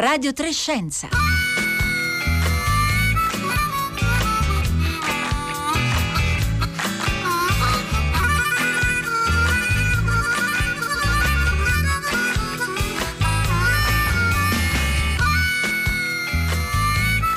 Radio Trescenza.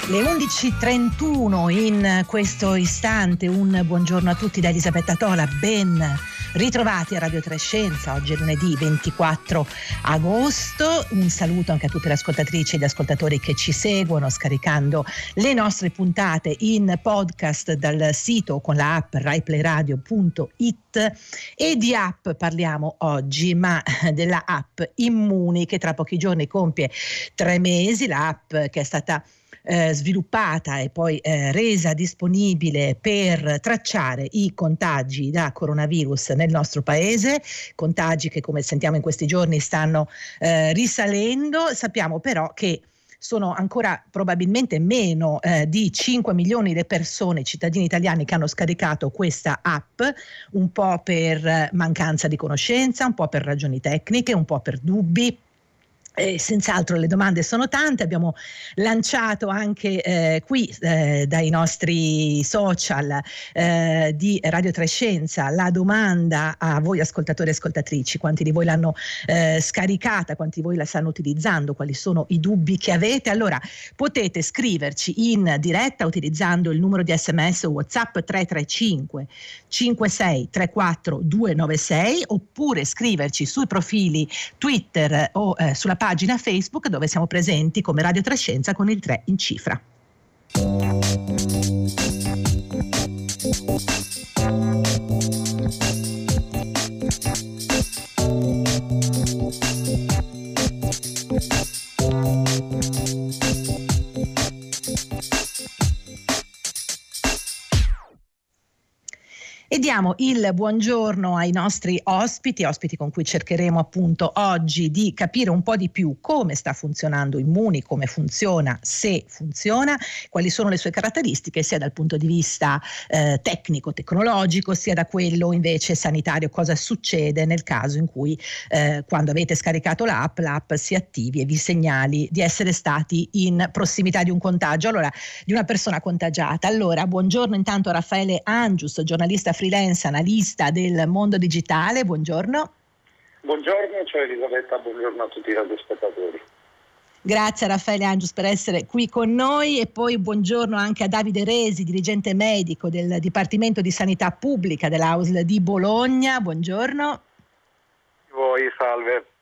Le 11.31 in questo istante, un buongiorno a tutti da Elisabetta Tola, ben ritrovati a Radio Trescenza, oggi è lunedì 24 agosto, un saluto anche a tutte le ascoltatrici e gli ascoltatori che ci seguono scaricando le nostre puntate in podcast dal sito con la app raiplayradio.it e di app parliamo oggi, ma della app Immuni che tra pochi giorni compie tre mesi, la app che è stata eh, sviluppata e poi eh, resa disponibile per tracciare i contagi da coronavirus nel nostro paese, contagi che come sentiamo in questi giorni stanno eh, risalendo. Sappiamo però che sono ancora probabilmente meno eh, di 5 milioni le persone, cittadini italiani, che hanno scaricato questa app, un po' per mancanza di conoscenza, un po' per ragioni tecniche, un po' per dubbi eh, senz'altro le domande sono tante, abbiamo lanciato anche eh, qui eh, dai nostri social eh, di Radio Trescenza la domanda a voi ascoltatori e ascoltatrici, quanti di voi l'hanno eh, scaricata, quanti di voi la stanno utilizzando, quali sono i dubbi che avete. Allora potete scriverci in diretta utilizzando il numero di sms o whatsapp 335 56 34 296 oppure scriverci sui profili Twitter o eh, sulla pagina Facebook dove siamo presenti come Radio Trescenza con il 3 in cifra. Diamo il buongiorno ai nostri ospiti, ospiti con cui cercheremo appunto oggi di capire un po' di più come sta funzionando Immuni, come funziona, se funziona, quali sono le sue caratteristiche sia dal punto di vista eh, tecnico, tecnologico, sia da quello invece sanitario, cosa succede nel caso in cui eh, quando avete scaricato l'app, l'app si attivi e vi segnali di essere stati in prossimità di un contagio, allora di una persona contagiata. Allora, buongiorno intanto a Raffaele Angius, giornalista freelance, analista del mondo digitale. Buongiorno. Buongiorno, ciao Elisabetta, buongiorno a tutti i radiospettatori. Grazie a Raffaele Angius per essere qui con noi e poi buongiorno anche a Davide Resi, dirigente medico del Dipartimento di Sanità Pubblica dell'AUSL di Bologna. Buongiorno. Voi, salve.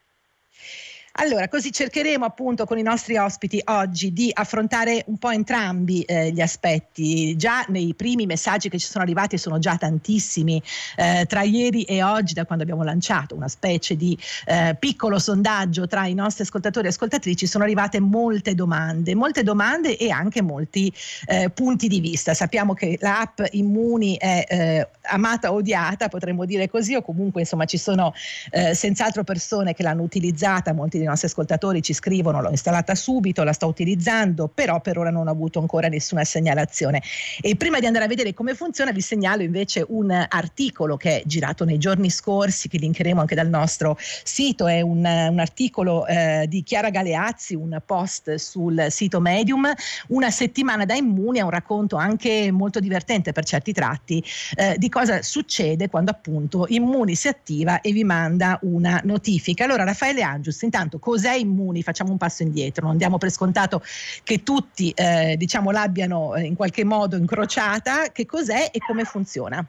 Allora, così cercheremo appunto con i nostri ospiti oggi di affrontare un po' entrambi eh, gli aspetti. Già nei primi messaggi che ci sono arrivati sono già tantissimi eh, tra ieri e oggi, da quando abbiamo lanciato una specie di eh, piccolo sondaggio tra i nostri ascoltatori e ascoltatrici, sono arrivate molte domande, molte domande e anche molti eh, punti di vista. Sappiamo che l'app Immuni è eh, amata o odiata, potremmo dire così, o comunque insomma ci sono eh, senz'altro persone che l'hanno utilizzata, molti dei nostri ascoltatori ci scrivono l'ho installata subito, la sto utilizzando, però per ora non ho avuto ancora nessuna segnalazione. E prima di andare a vedere come funziona vi segnalo invece un articolo che è girato nei giorni scorsi, che linkeremo anche dal nostro sito, è un, un articolo eh, di Chiara Galeazzi, un post sul sito Medium, una settimana da immuni, è un racconto anche molto divertente per certi tratti eh, di cosa succede quando appunto Immuni si attiva e vi manda una notifica. Allora Raffaele Angius, intanto intanto cos'è Immuni? Facciamo un passo indietro, non diamo per scontato che tutti eh, diciamo, l'abbiano eh, in qualche modo incrociata, che cos'è e come funziona?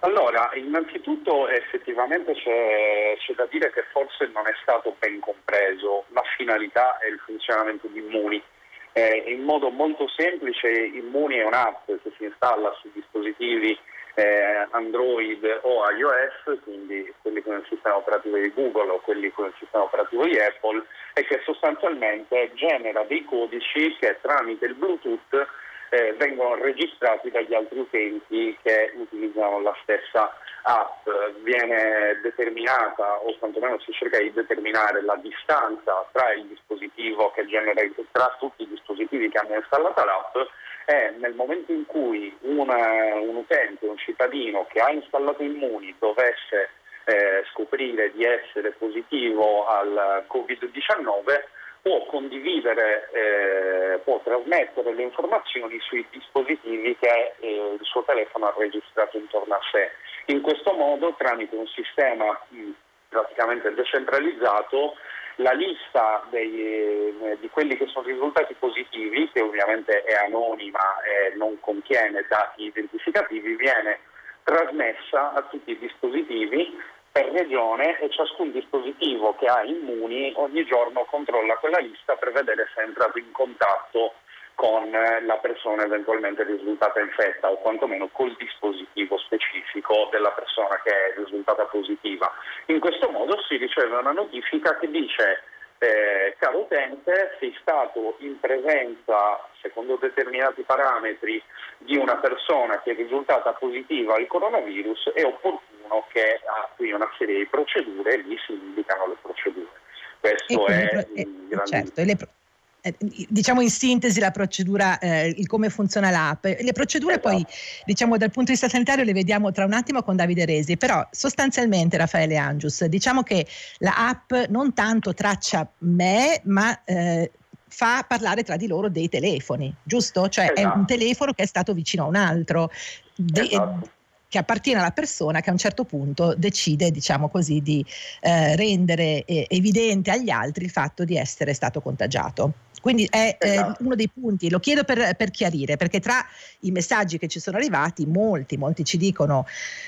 Allora, innanzitutto effettivamente c'è, c'è, da dire che forse non è stato ben compreso la finalità e il funzionamento di Immuni. Eh, in modo molto semplice Immuni è un'app che si installa su dispositivi eh, Android o iOS, quindi quelli con il sistema operativo di Google o quelli con il sistema operativo di Apple, e che sostanzialmente genera dei codici che tramite il Bluetooth eh, vengono registrati dagli altri utenti che utilizzano la stessa app. Viene determinata, o quantomeno si cerca di determinare la distanza tra il dispositivo che genera, tra tutti i dispositivi che hanno installato l'app è nel momento in cui una, un utente, un cittadino che ha installato Immuni dovesse eh, scoprire di essere positivo al Covid-19, può condividere, eh, può trasmettere le informazioni sui dispositivi che eh, il suo telefono ha registrato intorno a sé. In questo modo, tramite un sistema mh, praticamente decentralizzato, la lista dei, eh, di quelli che sono risultati positivi, che ovviamente è anonima e non contiene dati identificativi, viene trasmessa a tutti i dispositivi per regione e ciascun dispositivo che ha immuni ogni giorno controlla quella lista per vedere se è entrato in contatto con la persona eventualmente risultata infetta o quantomeno col dispositivo specifico della persona che è risultata positiva. In questo modo si riceve una notifica che dice eh, caro utente, sei stato in presenza, secondo determinati parametri, di una persona che è risultata positiva al coronavirus, è opportuno che attui una serie di procedure e lì si indicano le procedure. Questo è pro- il eh, certo, e le pro- eh, diciamo in sintesi la procedura, eh, il come funziona l'app. Le procedure esatto. poi, diciamo dal punto di vista sanitario, le vediamo tra un attimo con Davide Resi, però sostanzialmente Raffaele Angius, diciamo che la app non tanto traccia me, ma eh, fa parlare tra di loro dei telefoni, giusto? Cioè esatto. è un esatto. telefono che è stato vicino a un altro. De- esatto che appartiene alla persona che a un certo punto decide, diciamo così, di eh, rendere eh, evidente agli altri il fatto di essere stato contagiato. Quindi è eh, uno dei punti, lo chiedo per, per, chiarire, perché tra i messaggi che ci sono arrivati, molti, molti ci dicono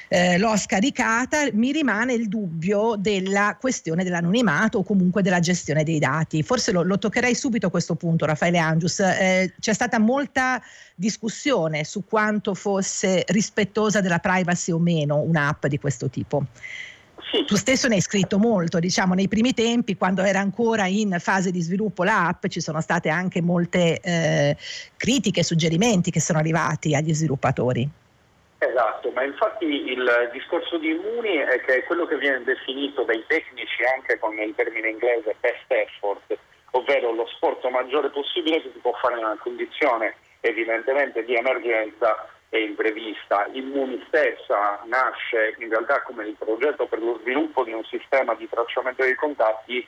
eh, l'ho scaricata, mi rimane il dubbio della questione dell'anonimato o comunque della gestione dei dati. Forse lo, lo toccherei subito a questo punto, Raffaele Angius. Eh, c'è stata molta discussione su quanto fosse rispettosa della privacy o meno un'app di questo tipo. Sì. Tu stesso ne hai scritto molto, diciamo, nei primi tempi, quando era ancora in fase di sviluppo l'app, ci sono state anche molte eh, critiche, suggerimenti che sono arrivati agli sviluppatori. Esatto, ma infatti il discorso di Immuni è che è quello che viene definito dai tecnici anche con il termine inglese best effort, ovvero lo sforzo maggiore possibile che si può fare in una condizione evidentemente di emergenza e imprevista. Immuni stessa nasce in realtà come il progetto per lo sviluppo di un sistema di tracciamento dei contatti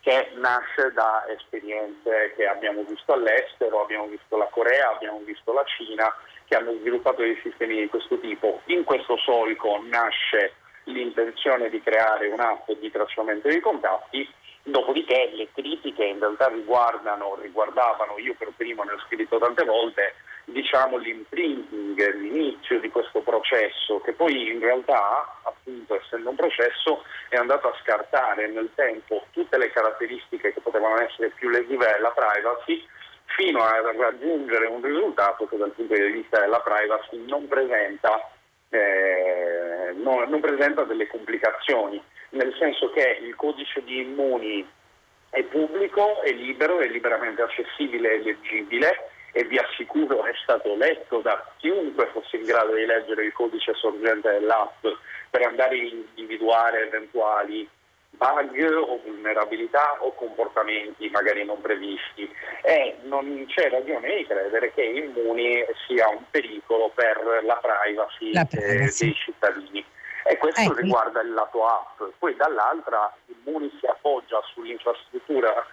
che nasce da esperienze che abbiamo visto all'estero, abbiamo visto la Corea, abbiamo visto la Cina, che hanno sviluppato dei sistemi di questo tipo. In questo solco nasce l'intenzione di creare un'app di tracciamento dei contatti Dopodiché le critiche in realtà riguardano, riguardavano, io per primo ne ho scritto tante volte, diciamo l'imprinting, l'inizio di questo processo che poi in realtà, appunto essendo un processo, è andato a scartare nel tempo tutte le caratteristiche che potevano essere più lesive alla privacy fino a raggiungere un risultato che dal punto di vista della privacy non presenta, eh, non, non presenta delle complicazioni nel senso che il codice di immuni è pubblico, è libero, è liberamente accessibile e leggibile e vi assicuro è stato letto da chiunque fosse in grado di leggere il codice sorgente dell'app per andare a individuare eventuali bug o vulnerabilità o comportamenti magari non previsti e non c'è ragione di credere che Immuni sia un pericolo per la privacy, la privacy. dei cittadini. E questo ecco. riguarda il lato app. Poi dall'altra il Muni si appoggia sull'infrastruttura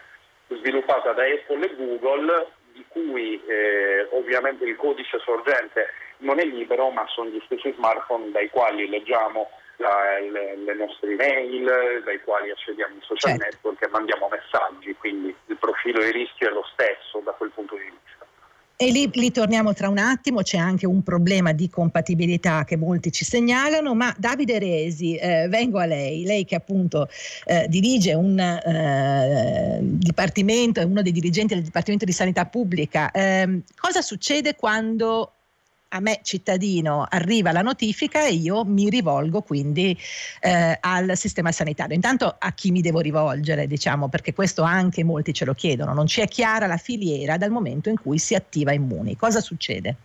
sviluppata da Apple e Google, di cui eh, ovviamente il codice sorgente non è libero, ma sono gli stessi smartphone dai quali leggiamo la, le, le, nostre email, dai quali accediamo ai social certo. network e mandiamo messaggi, quindi il profilo di rischio è lo stesso da quel punto di vista. E lì, lì, torniamo tra un attimo, c'è anche un problema di compatibilità che molti ci segnalano, ma Davide Resi, eh, vengo a lei, lei che appunto eh, dirige un eh, dipartimento, è uno dei dirigenti del Dipartimento di Sanità Pubblica, ehm, cosa succede quando a me cittadino arriva la notifica e io mi rivolgo quindi eh, al sistema sanitario. Intanto a chi mi devo rivolgere, diciamo, perché questo anche molti ce lo chiedono, non ci è chiara la filiera dal momento in cui si attiva Immuni. Cosa succede?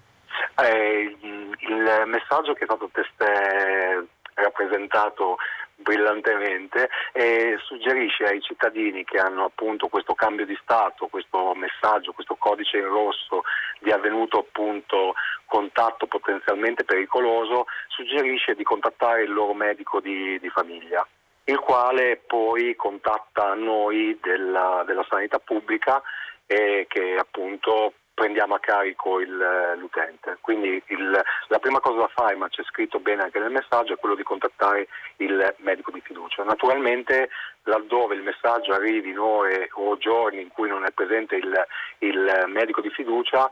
Eh, il messaggio che è stato testé rappresentato brillantemente e suggerisce ai cittadini che hanno appunto questo cambio di stato, questo messaggio, questo codice in rosso di avvenuto appunto contatto potenzialmente pericoloso, suggerisce di contattare il loro medico di, di famiglia. il quale poi contatta noi della, della sanità pubblica e che appunto prendiamo a carico il, l'utente. Quindi il, la prima cosa da fare, ma c'è scritto bene anche nel messaggio, è quello di contattare il medico di fiducia. Naturalmente laddove il messaggio arrivi in ore o giorni in cui non è presente il, il medico di fiducia,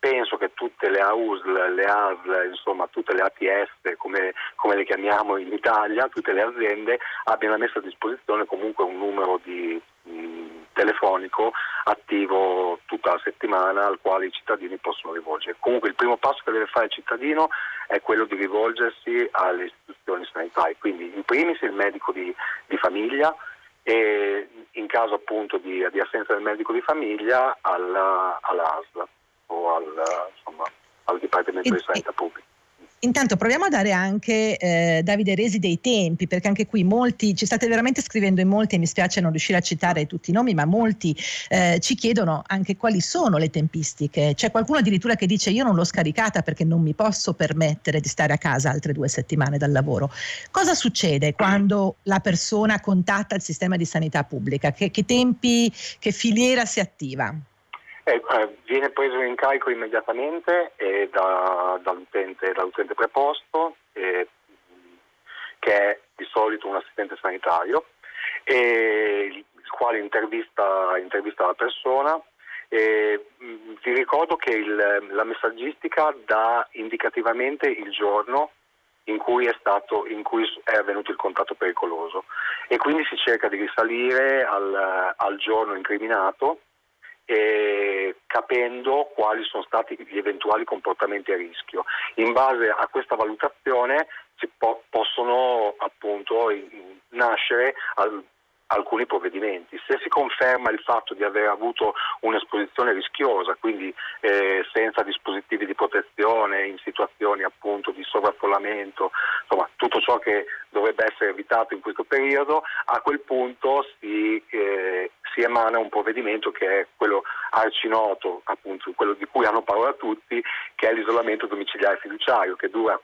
penso che tutte le AUSL, le ASL, insomma tutte le ATS, come, come, le chiamiamo in Italia, tutte le aziende abbiano messo a disposizione comunque un numero di, mh, telefonico attivo tutta la settimana al quale i cittadini possono rivolgere. Comunque il primo passo che deve fare il cittadino è quello di rivolgersi alle istituzioni sanitarie, quindi in primis il medico di, di famiglia e in caso appunto di, di, assenza del medico di famiglia alla, all'ASL o al, insomma, al Dipartimento di Sanità Pubblica. Intanto proviamo a dare anche eh, Davide Resi dei tempi, perché anche qui molti, ci state veramente scrivendo in molti, e mi spiace non riuscire a citare tutti i nomi, ma molti eh, ci chiedono anche quali sono le tempistiche. C'è qualcuno addirittura che dice io non l'ho scaricata perché non mi posso permettere di stare a casa altre due settimane dal lavoro. Cosa succede quando la persona contatta il sistema di sanità pubblica? Che, che tempi, che filiera si attiva? Eh, eh, viene preso in carico immediatamente eh, da, dall'utente, dall'utente, preposto, eh, che è di solito un assistente sanitario, il quale intervista, intervista la persona. Mh, vi ricordo che il, la messaggistica dà indicativamente il giorno in cui, è stato, in cui è avvenuto il contatto pericoloso e quindi si cerca di risalire al, al giorno incriminato capendo quali sono stati gli eventuali comportamenti a rischio. In base a questa valutazione si po- possono appunto nascere al- alcuni provvedimenti. Se si conferma il fatto di aver avuto un'esposizione rischiosa, quindi eh, senza dispositivi di protezione, in situazioni appunto di sovraffollamento, insomma tutto ciò che dovrebbe essere evitato in questo periodo, a quel punto si, eh, si emana un provvedimento che è quello arcinoto, appunto quello di cui hanno parola tutti, che è l'isolamento domiciliare fiduciario, che dura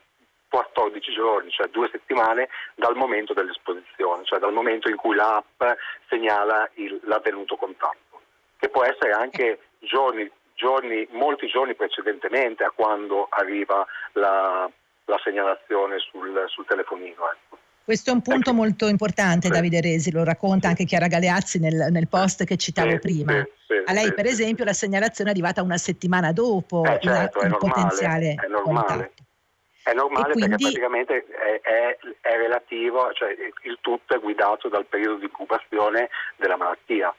14 giorni, cioè due settimane dal momento dell'esposizione, cioè dal momento in cui l'app segnala il, l'avvenuto contatto, che può essere anche giorni, giorni, molti giorni precedentemente a quando arriva la, la segnalazione sul, sul telefonino. Ecco. Questo è un punto ecco. molto importante, sì. Davide Resi, lo racconta anche Chiara Galeazzi nel, nel post che citavo sì, prima. Sì, A lei, per esempio, la segnalazione è arrivata una settimana dopo eh, certo, il, il normale, potenziale è normale. Contatto. È normale quindi... perché praticamente è, è, è, relativo, cioè il tutto è guidato dal periodo di incubazione della malattia.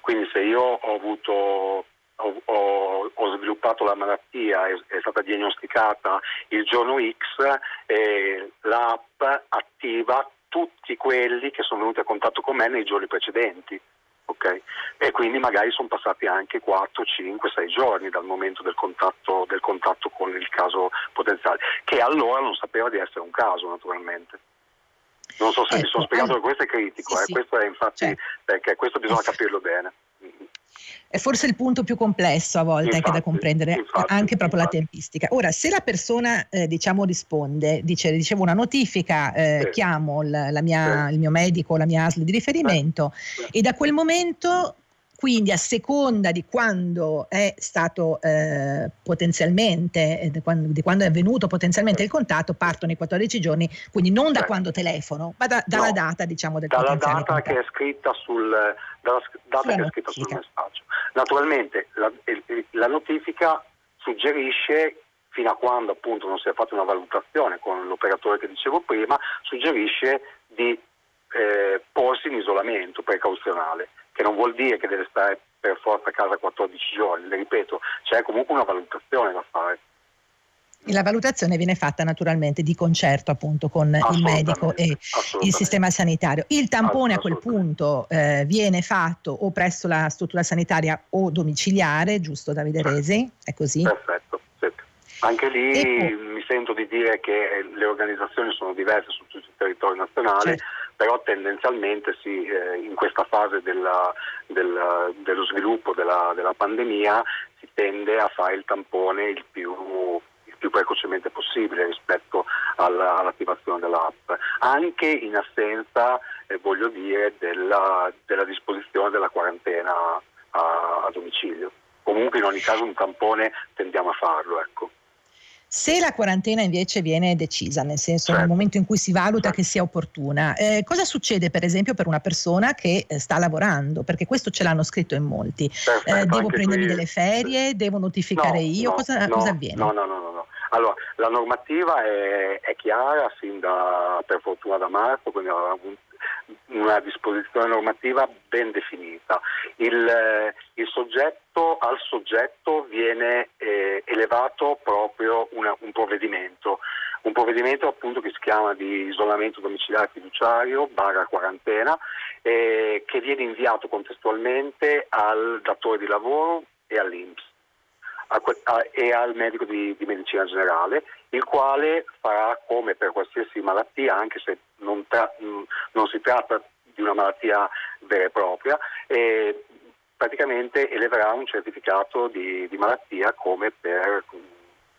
Quindi se io ho, avuto, ho, ho, ho sviluppato la malattia, è, è, stata diagnosticata il giorno X, eh, l'app attiva tutti quelli che sono venuti a contatto con me nei giorni precedenti okay? e quindi magari sono passati anche 4, 5, 6 giorni dal momento del contatto, del contatto con il caso potenziale, che allora non sapeva di essere un caso naturalmente. Non so se ecco, mi sono spiegato che questo è critico, sì, eh, sì. questo è infatti certo. perché questo bisogna capirlo bene. È forse il punto più complesso a volte infatti, anche da comprendere, infatti, anche proprio infatti. la tempistica. Ora, se la persona eh, diciamo risponde, dice ricevo una notifica, eh, sì. chiamo la mia, sì. il mio medico, la mia ASL di riferimento sì. e da quel momento quindi a seconda di quando è stato eh, potenzialmente, eh, di, quando, di, quando, è avvenuto potenzialmente il contatto, partono i 14 giorni, quindi non da quando telefono, ma da, dalla no, data diciamo del dalla data che è scritta sul, dalla data che è scritta sul messaggio. Naturalmente la, la notifica suggerisce fino a quando appunto non si è fatta una valutazione con l'operatore che dicevo prima, suggerisce di eh, porsi in isolamento precauzionale che non vuol dire che deve stare per forza a casa 14 giorni, le ripeto, c'è comunque una valutazione da fare. La valutazione viene fatta naturalmente di concerto appunto con il medico e il sistema sanitario. Il tampone a quel punto eh, viene fatto o presso la struttura sanitaria o domiciliare, giusto Davide Resi? È così? Perfetto. Sì. Anche lì e... mi sento di dire che le organizzazioni sono diverse su tutto il territorio nazionale. Certo però tendenzialmente sì, eh, in questa fase della, della, dello sviluppo della, della, pandemia si tende a fare il tampone il più, più precocemente possibile rispetto alla, all'attivazione dell'app, anche in assenza, eh, voglio dire, della, della, disposizione della quarantena a, a domicilio. Comunque in ogni caso un tampone tendiamo a farlo. Ecco. Se la quarantena invece viene decisa, nel senso certo. nel momento in cui si valuta certo. che sia opportuna, eh, cosa succede per esempio per una persona che eh, sta lavorando? Perché questo ce l'hanno scritto in molti. Perfetto, eh, devo prendermi qui... delle ferie? Devo notificare no, io? No, cosa, no, cosa, avviene? No, no, no, no. Allora, la normativa è, è chiara fin da, per fortuna da marzo, quindi una disposizione normativa ben definita. Il, il soggetto, al soggetto viene eh, elevato proprio una, un provvedimento, un provvedimento appunto che si chiama di isolamento domiciliare fiduciario barra quarantena eh, che viene inviato contestualmente al datore di lavoro e all'Inps e al medico di, di, medicina generale, il quale farà come per qualsiasi malattia, anche se non, tra, non si tratta di una malattia vera e propria, e praticamente eleverà un certificato di, di malattia come per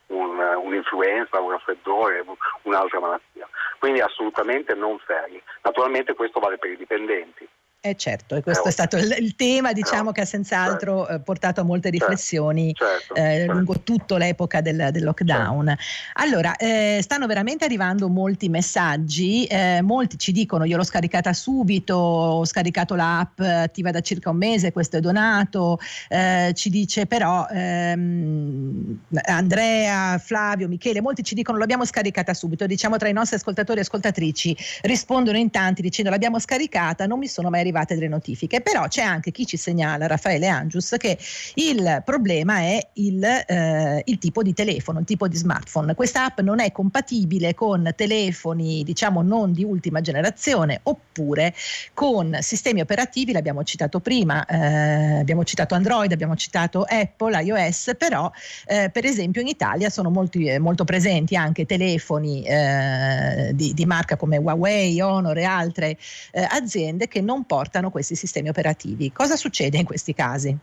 un, un'influenza, un raffreddore, un'altra malattia. Quindi assolutamente non ferie. Naturalmente questo vale per i dipendenti. Eh certo, e questo è stato il, il tema diciamo, no, che ha senz'altro certo. portato a molte certo, riflessioni certo, eh, certo. lungo tutta l'epoca del, del lockdown. Certo. Allora, eh, stanno veramente arrivando molti messaggi, eh, molti ci dicono io l'ho scaricata subito, ho scaricato l'app attiva da circa un mese, questo è donato, eh, ci dice però ehm, Andrea, Flavio, Michele, molti ci dicono l'abbiamo scaricata subito, diciamo tra i nostri ascoltatori e ascoltatrici rispondono in tanti dicendo l'abbiamo scaricata, non mi sono mai arrivate delle notifiche, però c'è anche chi ci segnala, Raffaele Angius, che il problema è il, eh, il tipo di telefono, il tipo di smartphone. Questa app non è compatibile con telefoni, diciamo, non di ultima generazione, oppure con sistemi operativi, l'abbiamo citato prima, eh, abbiamo citato Android, abbiamo citato Apple, iOS, però eh, per esempio in Italia sono molti, molto presenti anche telefoni eh, di, di, marca come Huawei, Honor e altre eh, aziende che non possono supportano questi sistemi operativi. Cosa succede in questi casi?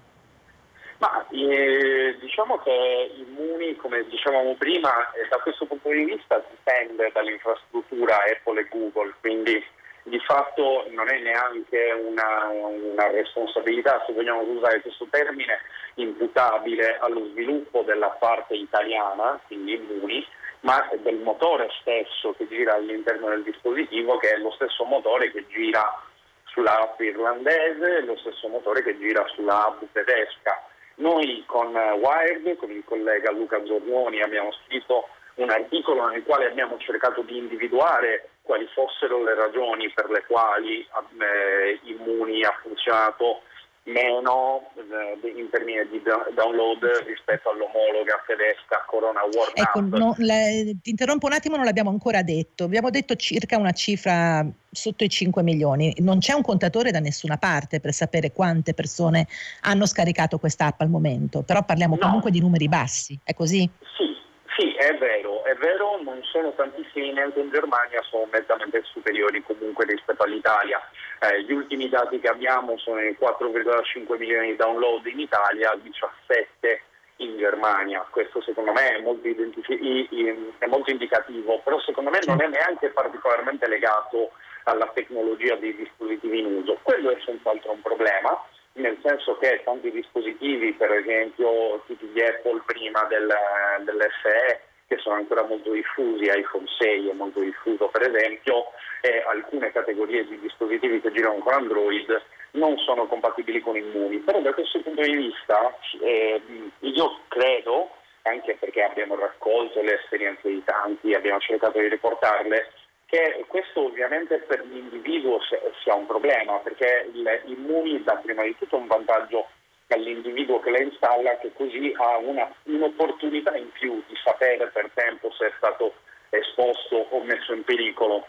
Ma, eh, diciamo che Immuni, come dicevamo prima, eh, da questo punto di vista dipende dall'infrastruttura Apple e Google, quindi di fatto non è neanche una, una responsabilità, se vogliamo usare questo termine, imputabile allo sviluppo della parte italiana, quindi Immuni, ma del motore stesso che gira all'interno del dispositivo, che è lo stesso motore che gira sulla app irlandese, lo stesso motore che gira sulla app tedesca. Noi con Wired, con il collega Luca Zornoni, abbiamo scritto un articolo nel quale abbiamo cercato di individuare quali fossero le ragioni per le quali eh, Immuni ha funzionato meno eh, in termini di download rispetto all'omologa tedesca Corona War Ecco, no, le, ti interrompo un attimo, non l'abbiamo ancora detto. Abbiamo detto circa una cifra sotto i 5 milioni. Non c'è un contatore da nessuna parte per sapere quante persone hanno scaricato quest'app al momento, però parliamo no. comunque di numeri bassi, è così? Sì, sì, è vero, è vero, non sono tantissimi neanche in Germania, sono nettamente superiori comunque rispetto all'Italia. Eh, gli ultimi dati che abbiamo sono i 4,5 milioni di download in Italia, 17 in Germania. Questo secondo me è molto, è molto indicativo, però secondo me non è neanche particolarmente legato alla tecnologia dei dispositivi in uso. Quello è senz'altro un problema nel senso che tanti dispositivi, per esempio tipi di Apple prima del, dell'SE, che sono ancora molto diffusi, iPhone 6 è molto diffuso per esempio, e alcune categorie di dispositivi che girano con Android non sono compatibili con Immuni. Però da questo punto di vista eh, io credo, anche perché abbiamo raccolto le esperienze di tanti, abbiamo cercato di riportarle, che questo ovviamente per l'individuo sia un problema, perché l'immuni dà prima di tutto un vantaggio all'individuo che la installa, che così ha una, un'opportunità in più di sapere per tempo se è stato esposto o messo in pericolo.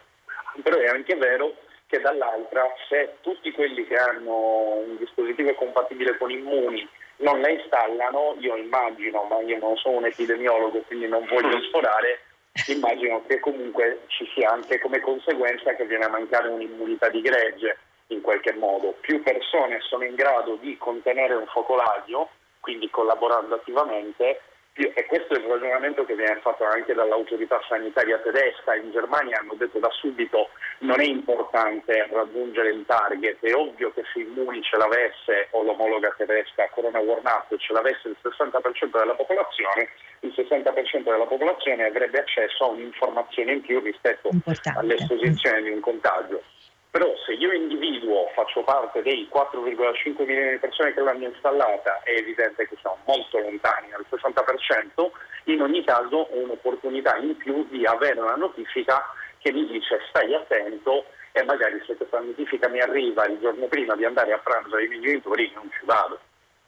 Però è anche vero che dall'altra, se tutti quelli che hanno un dispositivo compatibile con Immuni non la installano, io immagino, ma io non sono un epidemiologo, quindi non voglio sforare, immagino che comunque ci sia anche come conseguenza che viene a mancare un'immunità di gregge in qualche modo. Più persone sono in grado di contenere un focolaio, quindi collaborando attivamente, E questo è il ragionamento che viene fatto anche dall'autorità sanitaria tedesca. In Germania hanno detto da subito non è importante raggiungere il target, è ovvio che se Immuni ce l'avesse o l'omologa tedesca Corona Warn ce l'avesse il 60% della popolazione, il 60% della popolazione avrebbe accesso a un'informazione in più rispetto all'esposizione di un contagio. Però se io individuo, faccio parte dei 4,5 milioni di persone che l'hanno installata, è evidente che siamo molto lontani dal 60%, in ogni caso ho un'opportunità in più di avere una notifica che mi dice stai attento e magari se questa notifica mi arriva il giorno prima di andare a pranzo ai miei genitori non ci vado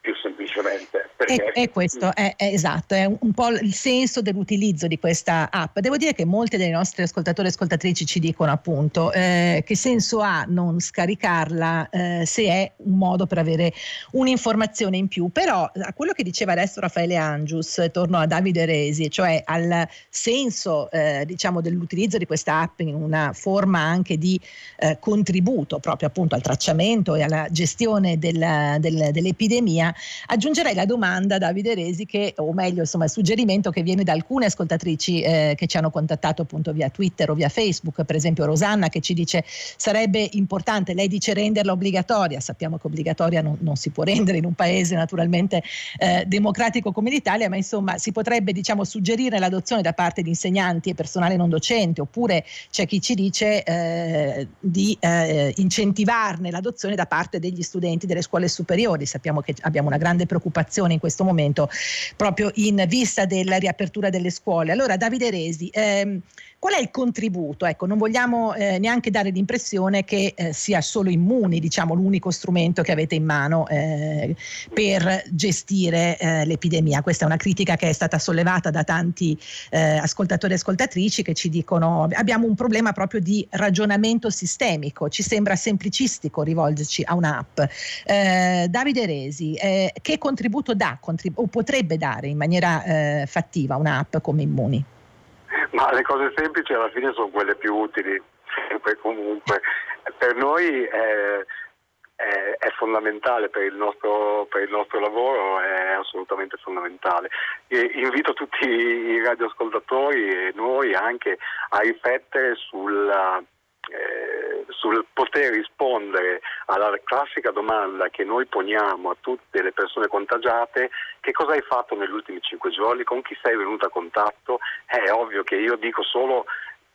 più semplicemente. Perché... E, e, questo è, è, esatto, è un po' il senso dell'utilizzo di questa app. Devo dire che molti dei nostri ascoltatori e ascoltatrici ci dicono appunto eh, che senso ha non scaricarla eh, se è un modo per avere un'informazione in più. Però a quello che diceva adesso Raffaele Angius, torno a Davide Resi, cioè al senso eh, diciamo dell'utilizzo di questa app in una forma anche di eh, contributo proprio appunto al tracciamento e alla gestione del, del, dell'epidemia aggiungerei la domanda, Davide Resi, che, o meglio, insomma, il suggerimento che viene da alcune ascoltatrici eh, che ci hanno contattato appunto via Twitter o via Facebook, per esempio Rosanna che ci dice sarebbe importante, lei dice renderla obbligatoria, sappiamo che obbligatoria non, non si può rendere in un paese naturalmente eh, democratico come l'Italia, ma insomma si potrebbe diciamo suggerire l'adozione da parte di insegnanti e personale non docente, oppure c'è chi ci dice eh, di eh, incentivarne l'adozione da parte degli studenti delle scuole superiori, sappiamo che abbiamo abbiamo una grande preoccupazione in questo momento proprio in vista della riapertura delle scuole. Allora Davide Resi, ehm, qual è il contributo? Ecco, non vogliamo eh, neanche dare l'impressione che eh, sia solo Immuni, diciamo, l'unico strumento che avete in mano eh, per gestire eh, l'epidemia. Questa è una critica che è stata sollevata da tanti eh, ascoltatori e ascoltatrici che ci dicono abbiamo un problema proprio di ragionamento sistemico, ci sembra semplicistico rivolgerci a un'app. Eh, Davide Resi, che contributo dà contrib- o potrebbe dare in maniera fattiva un'app come Immuni? Ma le cose semplici alla fine sono quelle più utili, sempre comunque. Per noi è, è, è fondamentale, per il, nostro, per il, nostro, lavoro è assolutamente fondamentale. E invito tutti i radioascoltatori e noi anche a riflettere sulla eh, sul poter rispondere alla classica domanda che noi poniamo a tutte le persone contagiate, che cosa hai fatto negli ultimi cinque giorni, con chi sei venuto a contatto, è ovvio che io dico solo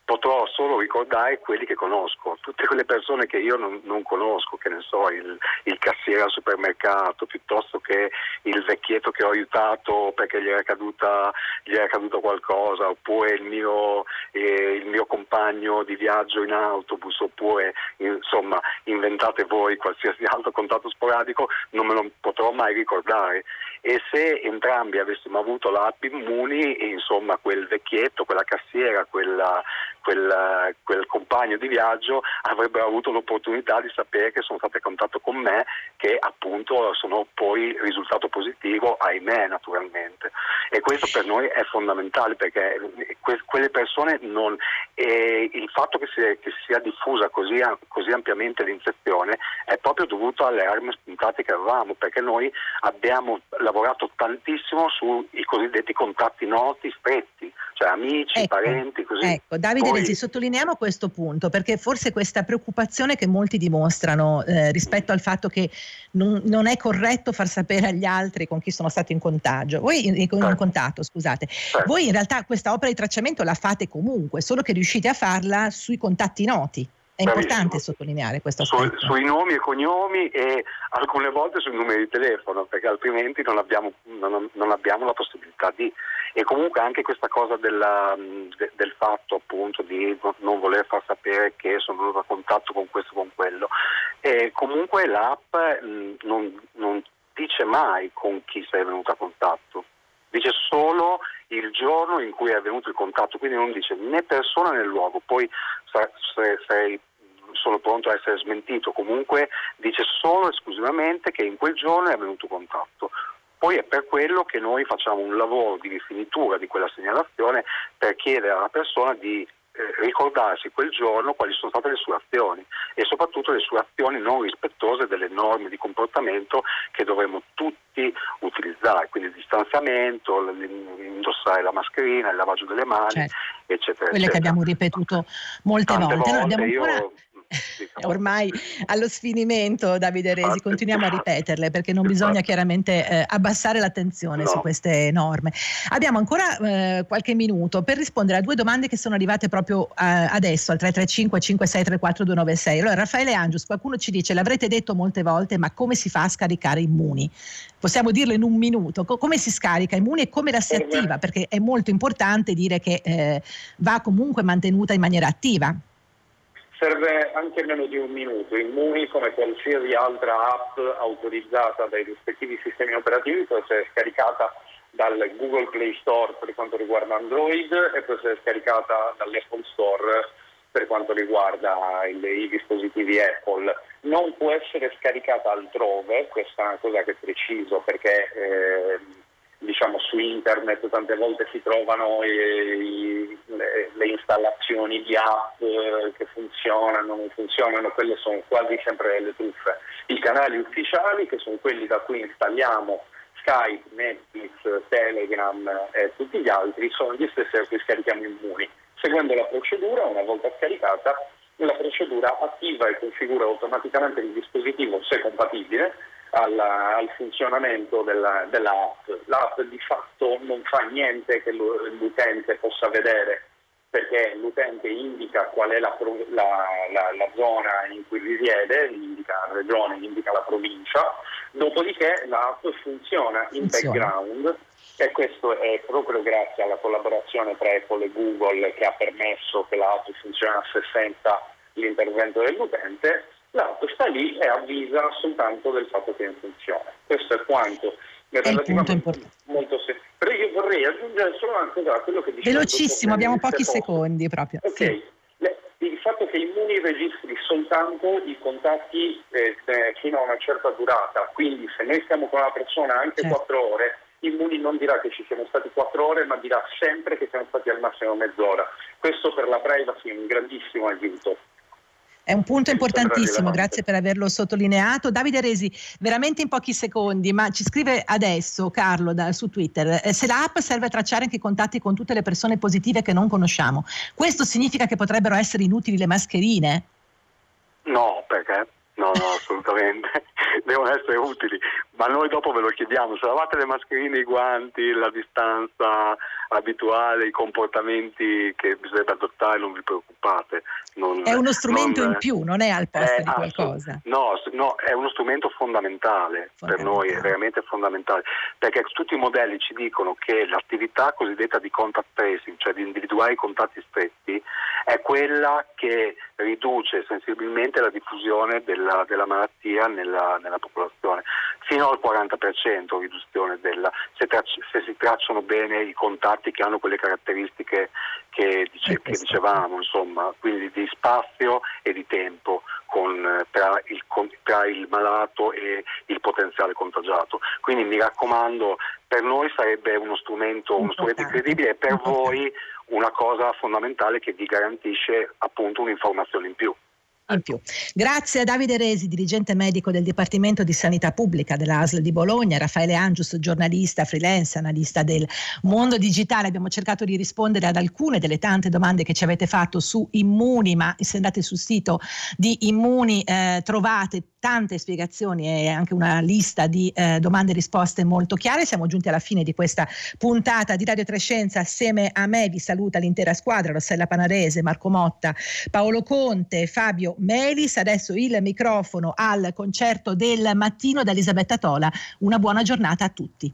potrò solo ricordare quelli che conosco, tutte quelle persone che io non, non conosco, che ne so, il, il, cassiere al supermercato, piuttosto che il vecchietto che ho aiutato perché gli era caduta, gli era caduto qualcosa, oppure il mio, eh, il mio compagno di viaggio in autobus, oppure insomma inventate voi qualsiasi altro contatto sporadico, non me lo potrò mai ricordare. E se entrambi avessimo avuto l'app Immuni, insomma quel vecchietto, quella cassiera, quella, quel, quel, compagno di viaggio avrebbero avuto l'opportunità di sapere che sono state a contatto con me, che appunto sono poi risultato positivo, ahimè naturalmente. E questo per noi è fondamentale perché que- quelle persone non... E il fatto che, si, che sia diffusa così, così ampiamente l'infezione è proprio dovuto alle armi spuntate che avevamo, perché noi abbiamo lavorato tantissimo sui cosiddetti contatti noti, stretti, cioè amici, ecco, parenti, così. Ecco, Davide Resi, sottolineiamo questo punto perché forse questa preoccupazione che molti dimostrano eh, rispetto al fatto che non, non, è corretto far sapere agli altri con chi sono stati in contagio, voi in, in, in certo. contatto, scusate. Certo. Voi in realtà questa opera di tracciamento la fate comunque, solo che riuscite a farla sui contatti noti. È importante sottolineare questo aspetto. Su, sui nomi e cognomi e alcune volte sui numeri di telefono, perché altrimenti non abbiamo, non, non abbiamo la possibilità di. E comunque anche questa cosa della, de, del fatto appunto di non voler far sapere che sono venuto a contatto con questo o con quello. E comunque l'app mh, non, non dice mai con chi sei venuto a contatto dice solo il giorno in cui è avvenuto il contatto, quindi non dice né persona né luogo, poi se sei solo pronto a essere smentito, comunque dice solo esclusivamente che in quel giorno è avvenuto contatto. Poi è per quello che noi facciamo un lavoro di rifinitura di quella segnalazione per chiedere alla persona di ricordarsi quel giorno quali sono state le sue azioni e soprattutto le sue azioni non rispettose delle norme di comportamento che dovremmo tutti utilizzare, quindi il distanziamento, indossare la mascherina, il lavaggio delle mani, certo. eccetera. Quelle eccetera. che abbiamo ripetuto molte Tante volte. volte abbiamo io... ancora ormai allo sfinimento Davide Resi, continuiamo a ripeterle perché non bisogna chiaramente eh, abbassare l'attenzione no. su queste norme. Abbiamo ancora eh, qualche minuto per rispondere a due domande che sono arrivate proprio eh, adesso al 335 5634 296. Allora Raffaele Angius, qualcuno ci dice l'avrete detto molte volte ma come si fa a scaricare Immuni? Possiamo dirlo in un minuto, Co- come si scarica Immuni e come la si attiva? Perché è molto importante dire che eh, va comunque mantenuta in maniera attiva serve anche meno di un minuto. Immuni, come qualsiasi altra app autorizzata dai rispettivi sistemi operativi, può essere scaricata dal Google Play Store per quanto riguarda Android e può essere scaricata dall'Apple Store per quanto riguarda il, i dispositivi Apple. Non può essere scaricata altrove, questa è una cosa che preciso perché eh, diciamo, su internet tante volte si trovano i, le, le, installazioni di app eh, che funzionano, non funzionano, quelle sono quasi sempre delle truffe. I canali ufficiali, che sono quelli da cui installiamo Skype, Netflix, Telegram e tutti gli altri, sono gli stessi da cui scarichiamo Immuni. Seguendo la procedura, una volta scaricata, la procedura attiva e configura automaticamente il dispositivo se compatibile alla, al funzionamento della, dell'app. L'app di fatto non fa niente che l'utente possa vedere perché l'utente indica qual è la, la, la, la, zona in cui risiede, indica la regione, indica la provincia, dopodiché l'app funziona in background e questo è proprio grazie alla collaborazione tra Apple e Google che ha permesso che l'app funzionasse senza l'intervento dell'utente L'app sta lì e avvisa soltanto del fatto che è in funzione. Questo è quanto. È relativamente molto semplice. Però io vorrei aggiungere solo una cosa a quello che dicevo. Velocissimo, abbiamo pochi secondi proprio. Ok. Sì. il fatto che Immuni registri soltanto i contatti eh, fino a una certa durata, quindi se noi stiamo con una persona anche certo. 4 ore, Immuni non dirà che ci siamo stati 4 ore, ma dirà sempre che siamo stati al massimo mezz'ora. Questo per la privacy è un grandissimo aiuto. È un punto importantissimo, grazie per averlo sottolineato. Davide Resi, veramente in pochi secondi, ma ci scrive adesso Carlo da, su Twitter, eh, se l'app serve a tracciare anche i contatti con tutte le persone positive che non conosciamo, questo significa che potrebbero essere inutili le mascherine? No, perché? No, no, assolutamente. Devono essere utili, ma noi dopo ve lo chiediamo. Se lavate le mascherine, i guanti, la distanza abituale, i comportamenti che bisognerebbe adottare, non vi preoccupate. Non, è uno strumento non, in più, non è al posto è, di qualcosa. No, no, è uno strumento fondamentale, fondamentale, per noi, è veramente fondamentale, perché tutti i modelli ci dicono che l'attività cosiddetta di contact tracing, cioè di individuare i contatti stretti, è quella che riduce sensibilmente la diffusione della, della malattia nella, nella, popolazione, fino al 40% riduzione della, se, tracci, se si tracciano bene i contatti che hanno quelle caratteristiche che, dice, che dicevamo, insomma, quindi di spazio e di tempo con, tra, il, con, tra, il, malato e il potenziale contagiato. Quindi mi raccomando, per noi sarebbe uno strumento, uno strumento incredibile e per voi una cosa fondamentale che vi garantisce appunto un'informazione in più in più. Grazie a Davide Resi, dirigente medico del Dipartimento di Sanità Pubblica dell'ASL di Bologna, Raffaele Angius, giornalista, freelance, analista del mondo digitale. Abbiamo cercato di rispondere ad alcune delle tante domande che ci avete fatto su Immuni, ma se andate sul sito di Immuni eh, trovate tante spiegazioni e anche una lista di eh, domande e risposte molto chiare. Siamo giunti alla fine di questa puntata di Radio Trescenza. Assieme a me vi saluta l'intera squadra, Rossella Panarese, Marco Motta, Paolo Conte, Fabio Melis. Adesso il microfono al concerto del mattino da Elisabetta Tola. Una buona giornata a tutti.